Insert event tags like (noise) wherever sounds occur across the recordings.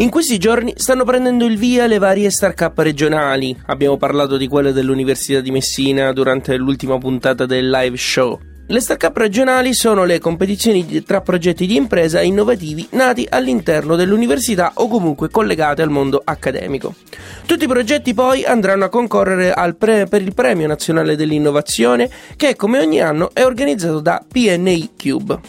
In questi giorni stanno prendendo il via le varie start-up regionali. Abbiamo parlato di quelle dell'Università di Messina durante l'ultima puntata del live show. Le start-up regionali sono le competizioni tra progetti di impresa innovativi nati all'interno dell'università o comunque collegati al mondo accademico. Tutti i progetti poi andranno a concorrere pre- per il Premio Nazionale dell'Innovazione che come ogni anno è organizzato da PNI Cube.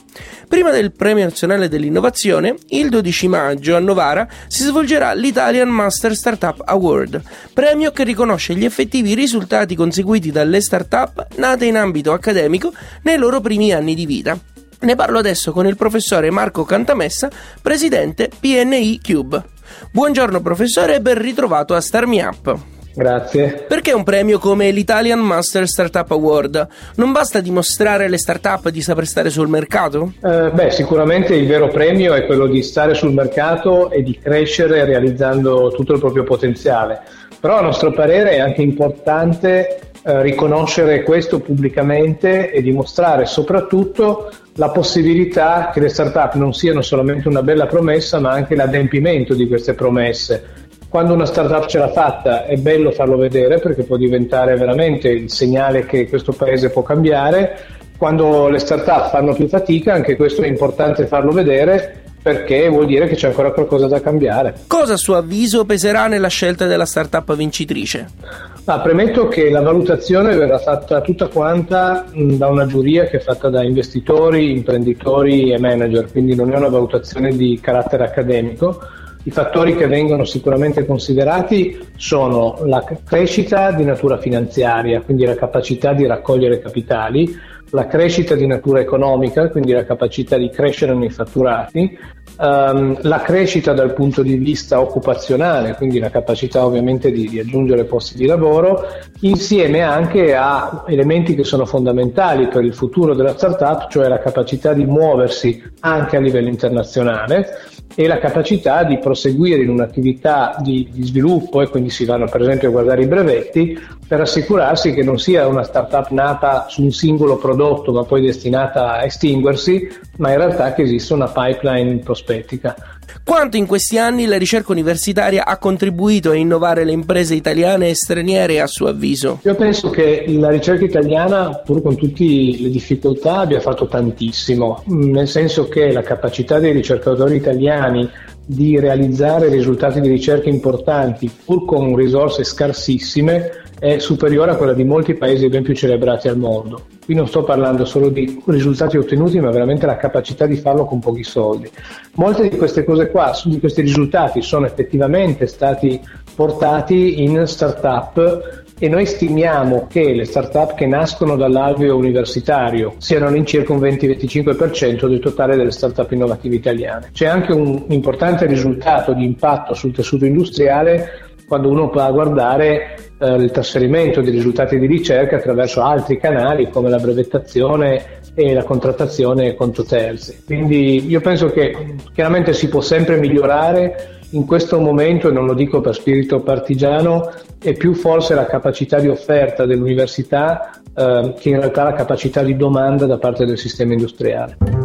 Prima del Premio Nazionale dell'Innovazione, il 12 maggio a Novara si svolgerà l'Italian Master Startup Award, premio che riconosce gli effettivi risultati conseguiti dalle startup nate in ambito accademico nei loro primi anni di vita. Ne parlo adesso con il professore Marco Cantamessa, presidente PNI Cube. Buongiorno professore e ben ritrovato a Star Me Up. Grazie. Perché un premio come l'Italian Master Startup Award? Non basta dimostrare alle startup di saper stare sul mercato? Eh, beh, sicuramente il vero premio è quello di stare sul mercato e di crescere realizzando tutto il proprio potenziale. Però a nostro parere è anche importante eh, riconoscere questo pubblicamente e dimostrare soprattutto la possibilità che le startup non siano solamente una bella promessa, ma anche l'adempimento di queste promesse. Quando una startup ce l'ha fatta è bello farlo vedere perché può diventare veramente il segnale che questo paese può cambiare. Quando le startup fanno più fatica, anche questo è importante farlo vedere perché vuol dire che c'è ancora qualcosa da cambiare. Cosa a suo avviso peserà nella scelta della startup vincitrice? Ah, premetto che la valutazione verrà fatta tutta quanta da una giuria che è fatta da investitori, imprenditori e manager, quindi non è una valutazione di carattere accademico. I fattori che vengono sicuramente considerati sono la crescita di natura finanziaria, quindi la capacità di raccogliere capitali, la crescita di natura economica, quindi la capacità di crescere nei fatturati, ehm, la crescita dal punto di vista occupazionale, quindi la capacità ovviamente di, di aggiungere posti di lavoro, insieme anche a elementi che sono fondamentali per il futuro della startup, cioè la capacità di muoversi anche a livello internazionale e la capacità di proseguire in un'attività di, di sviluppo e quindi si vanno per esempio a guardare i brevetti per assicurarsi che non sia una startup nata su un singolo prodotto ma poi destinata a estinguersi, ma in realtà che esista una pipeline prospettica. Quanto in questi anni la ricerca universitaria ha contribuito a innovare le imprese italiane e straniere a suo avviso? Io penso che la ricerca italiana, pur con tutte le difficoltà, abbia fatto tantissimo, nel senso che la capacità dei ricercatori italiani di realizzare risultati di ricerca importanti, pur con risorse scarsissime, è superiore a quella di molti paesi ben più celebrati al mondo. Qui non sto parlando solo di risultati ottenuti, ma veramente la capacità di farlo con pochi soldi. Molte di queste cose qua, di questi risultati, sono effettivamente stati portati in start-up e noi stimiamo che le start-up che nascono dall'alveo universitario siano all'incirca un 20-25% del totale delle start-up innovative italiane. C'è anche un importante risultato di impatto sul tessuto industriale quando uno va a guardare eh, il trasferimento di risultati di ricerca attraverso altri canali come la brevettazione e la contrattazione conto terzi. Quindi io penso che chiaramente si può sempre migliorare in questo momento, e non lo dico per spirito partigiano, è più forse la capacità di offerta dell'università eh, che in realtà la capacità di domanda da parte del sistema industriale.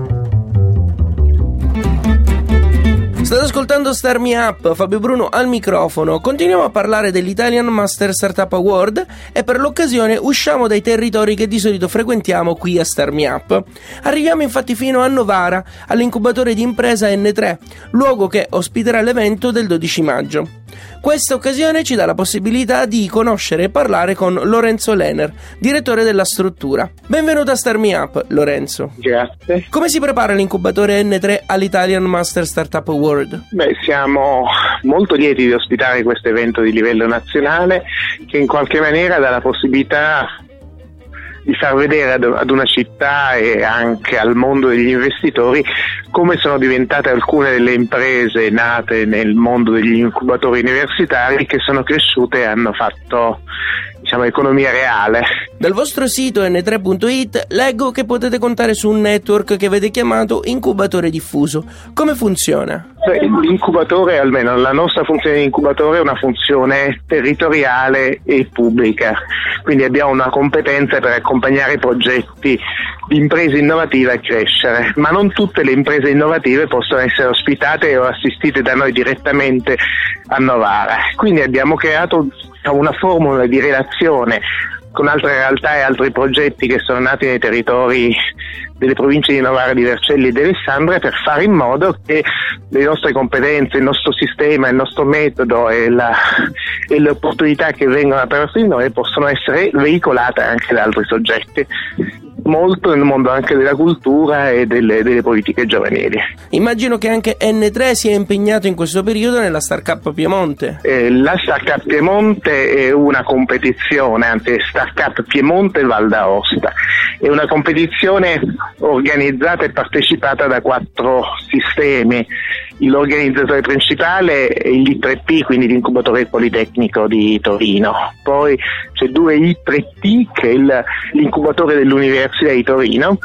State ascoltando Star Me Up, Fabio Bruno al microfono. Continuiamo a parlare dell'Italian Master Startup Award e per l'occasione usciamo dai territori che di solito frequentiamo qui a Star Me Up. Arriviamo infatti fino a Novara, all'incubatore di impresa N3, luogo che ospiterà l'evento del 12 maggio. Questa occasione ci dà la possibilità di conoscere e parlare con Lorenzo Lener, direttore della struttura. Benvenuto a Star Me Up, Lorenzo. Grazie. Come si prepara l'incubatore N3 all'Italian Master Startup Award? Beh, siamo molto lieti di ospitare questo evento di livello nazionale che in qualche maniera dà la possibilità di far vedere ad, ad una città e anche al mondo degli investitori come sono diventate alcune delle imprese nate nel mondo degli incubatori universitari che sono cresciute e hanno fatto diciamo, economia reale. Dal vostro sito n3.it leggo che potete contare su un network che avete chiamato incubatore diffuso. Come funziona? L'incubatore, almeno la nostra funzione di incubatore, è una funzione territoriale e pubblica, quindi abbiamo una competenza per accompagnare i progetti di imprese innovative a crescere, ma non tutte le imprese innovative possono essere ospitate o assistite da noi direttamente a Novara. Quindi abbiamo creato una formula di relazione con altre realtà e altri progetti che sono nati nei territori delle province di Novara, di Vercelli e di Alessandria per fare in modo che le nostre competenze, il nostro sistema, il nostro metodo e, la, e le opportunità che vengono aperte di noi possano essere veicolate anche da altri soggetti molto nel mondo anche della cultura e delle, delle, politiche giovanili. Immagino che anche N3 sia impegnato in questo periodo nella Startup Piemonte. Eh, la Startup Piemonte è una competizione, anzi Startup Piemonte Val d'Aosta, è una competizione organizzata e partecipata da quattro sistemi l'organizzatore principale è l'I3P, quindi l'incubatore politecnico di Torino. Poi c'è 2I3T che è l'incubatore dell'Università di Torino.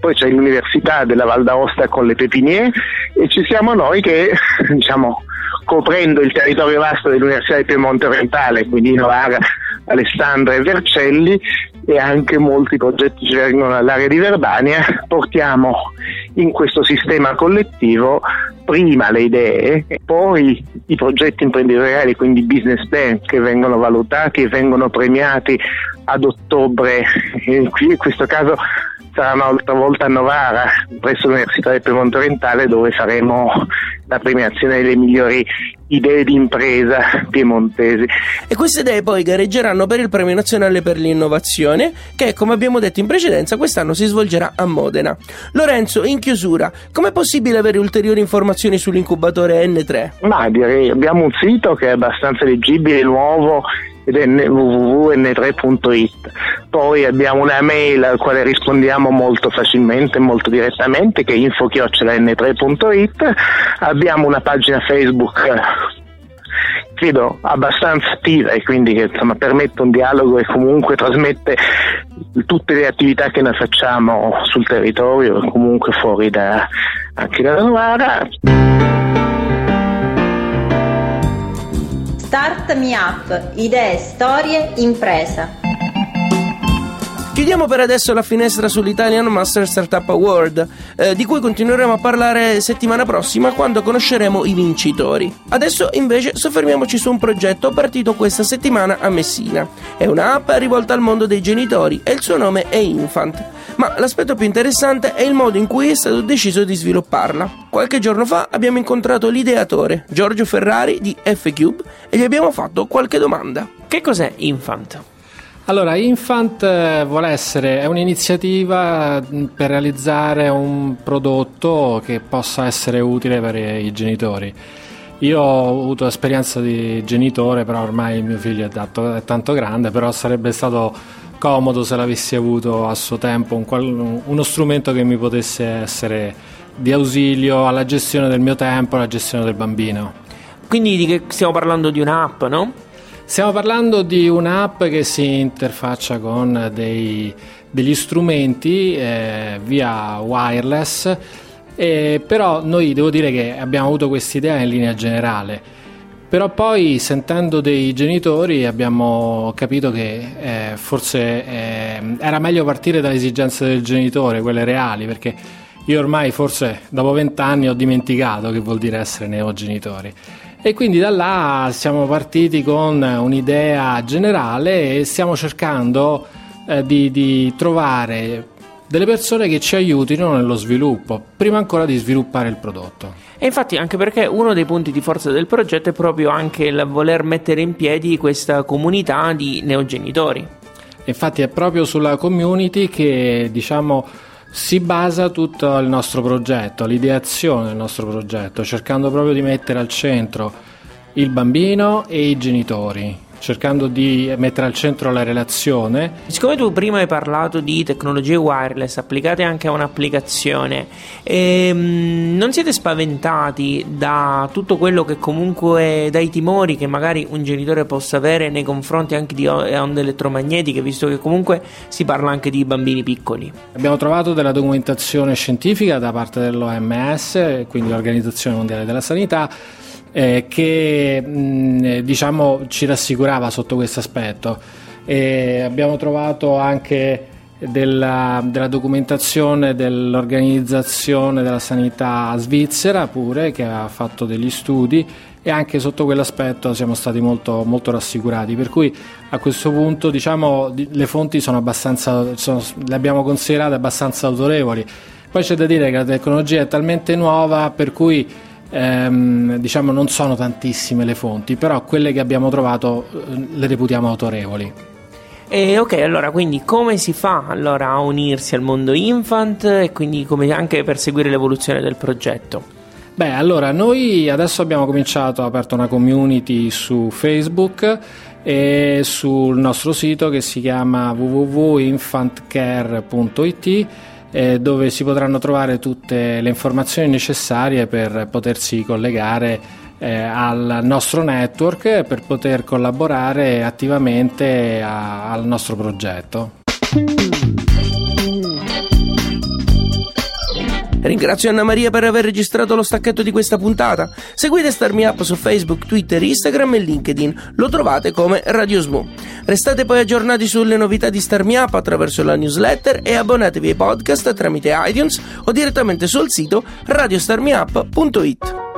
Poi c'è l'Università della Val d'Aosta con le Pepinier e ci siamo noi che (laughs) diciamo coprendo il territorio vasto dell'Università di Piemonte Orientale, quindi Novara, Alessandra e Vercelli e anche molti progetti che vengono dall'area di Verbania, portiamo in questo sistema collettivo prima le idee poi i progetti imprenditoriali, quindi business plan che vengono valutati e vengono premiati ad ottobre, in questo caso sarà un'altra volta a Novara presso l'Università del Piemonte Orientale dove faremo la premiazione delle migliori idee di impresa piemontesi. E queste idee poi gareggeranno per il Premio Nazionale per l'Innovazione che, come abbiamo detto in precedenza, quest'anno si svolgerà a Modena. Lorenzo, in chiusura, com'è possibile avere ulteriori informazioni sull'incubatore N3? Ma direi, abbiamo un sito che è abbastanza leggibile, nuovo, ed è www.n3.it. Poi abbiamo una mail al quale rispondiamo molto facilmente, molto direttamente, che è info-n3.it. Abbiamo una pagina Facebook credo abbastanza attiva e quindi che insomma, permette un dialogo e comunque trasmette tutte le attività che noi facciamo sul territorio e comunque fuori da, anche da Novara. Start Me Up, idee, storie, impresa. Chiudiamo per adesso la finestra sull'Italian Master Startup Award, eh, di cui continueremo a parlare settimana prossima quando conosceremo i vincitori. Adesso invece soffermiamoci su un progetto partito questa settimana a Messina. È un'app rivolta al mondo dei genitori e il suo nome è Infant. Ma l'aspetto più interessante è il modo in cui è stato deciso di svilupparla. Qualche giorno fa abbiamo incontrato l'ideatore, Giorgio Ferrari di F-Cube, e gli abbiamo fatto qualche domanda. Che cos'è Infant? Allora, Infant eh, vuole essere un'iniziativa mm, per realizzare un prodotto che possa essere utile per i genitori. Io ho avuto esperienza di genitore, però ormai mio figlio è, tanto, è tanto grande, però sarebbe stato comodo se l'avessi avuto a suo tempo un, uno strumento che mi potesse essere di ausilio alla gestione del mio tempo, alla gestione del bambino. Quindi di che stiamo parlando di un'app, no? Stiamo parlando di un'app che si interfaccia con dei, degli strumenti eh, via wireless, eh, però noi devo dire che abbiamo avuto questa idea in linea generale però poi sentendo dei genitori abbiamo capito che eh, forse eh, era meglio partire dalle esigenze del genitore, quelle reali, perché io ormai forse dopo vent'anni ho dimenticato che vuol dire essere neogenitori. E quindi da là siamo partiti con un'idea generale e stiamo cercando eh, di, di trovare delle persone che ci aiutino nello sviluppo, prima ancora di sviluppare il prodotto. E infatti anche perché uno dei punti di forza del progetto è proprio anche il voler mettere in piedi questa comunità di neogenitori. Infatti è proprio sulla community che diciamo si basa tutto il nostro progetto, l'ideazione del nostro progetto, cercando proprio di mettere al centro il bambino e i genitori, cercando di mettere al centro la relazione. Siccome tu prima hai parlato di tecnologie wireless applicate anche a un'applicazione, ehm, non siete spaventati da tutto quello che comunque dai timori che magari un genitore possa avere nei confronti anche di onde elettromagnetiche, visto che comunque si parla anche di bambini piccoli? Abbiamo trovato della documentazione scientifica da parte dell'OMS, quindi l'Organizzazione Mondiale della Sanità eh, che mh, diciamo ci rassicurava sotto questo aspetto. Abbiamo trovato anche della, della, documentazione dell'Organizzazione della Sanità svizzera pure che ha fatto degli studi e anche sotto quell'aspetto siamo stati molto, molto rassicurati per cui a questo punto diciamo le fonti sono abbastanza sono, le abbiamo considerate abbastanza autorevoli poi c'è da dire che la tecnologia è talmente nuova per cui ehm, diciamo non sono tantissime le fonti, però quelle che abbiamo trovato eh, le reputiamo autorevoli. E ok, allora quindi come si fa allora a unirsi al mondo infant e quindi come anche per seguire l'evoluzione del progetto? Beh, allora noi adesso abbiamo cominciato, aperto una community su Facebook e sul nostro sito che si chiama www.infantcare.it eh, dove si potranno trovare tutte le informazioni necessarie per potersi collegare eh, al nostro network per poter collaborare attivamente a, al nostro progetto. Ringrazio Anna Maria per aver registrato lo stacchetto di questa puntata. Seguite Starmi Up su Facebook, Twitter, Instagram e LinkedIn. Lo trovate come Radio Smo. Restate poi aggiornati sulle novità di Starmi Up attraverso la newsletter e abbonatevi ai podcast tramite iTunes o direttamente sul sito radiostarmiup.it.